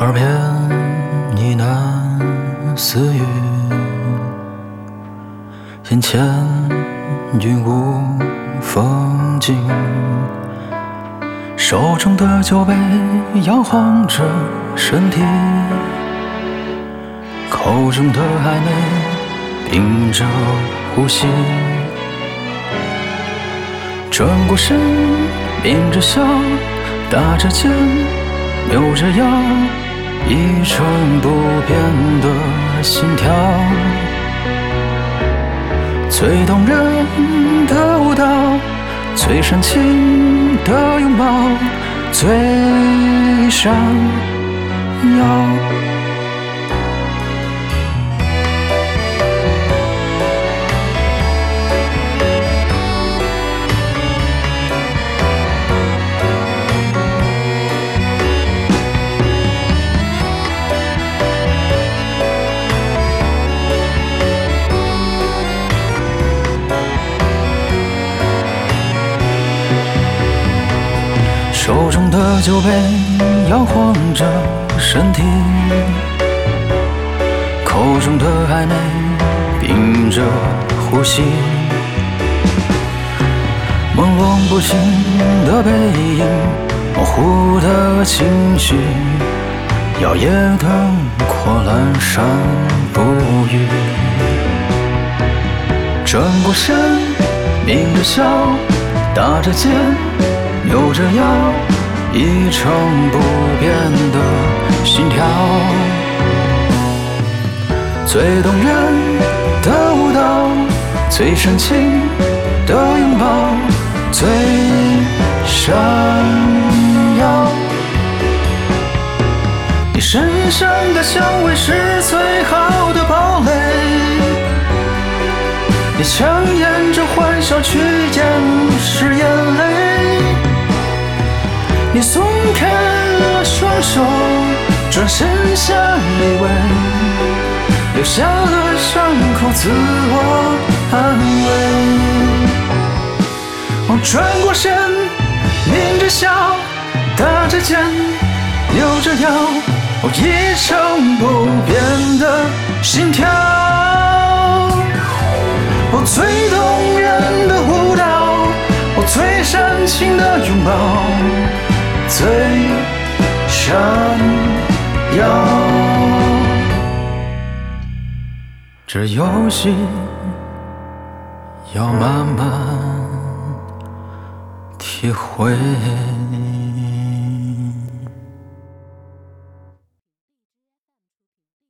耳边呢喃私语，眼前云雾风景，手中的酒杯摇晃着身体，口中的暧昧屏着呼吸，转过身，抿着笑，搭着肩，扭着腰。一成不变的心跳，最动人的舞蹈，最深情的拥抱，最闪耀。手中的酒杯摇晃着身体，口中的暧昧屏着呼吸，朦胧不清的背影，模糊的情绪，摇曳的火阑珊不语。转过身，抿着笑，打着肩。扭着腰，一成不变的心跳，最动人的舞蹈，最深情的拥抱，最闪耀。你身上的香味是最好的堡垒，你强颜着欢笑去掩饰眼泪。手，转身下一位，留下了伤口自我安慰。我转过身，抿着笑，搭着肩，扭着腰，我一成不变的心跳。我最动人的舞蹈，我最煽情的拥抱。最闪耀，这游戏要慢慢体会。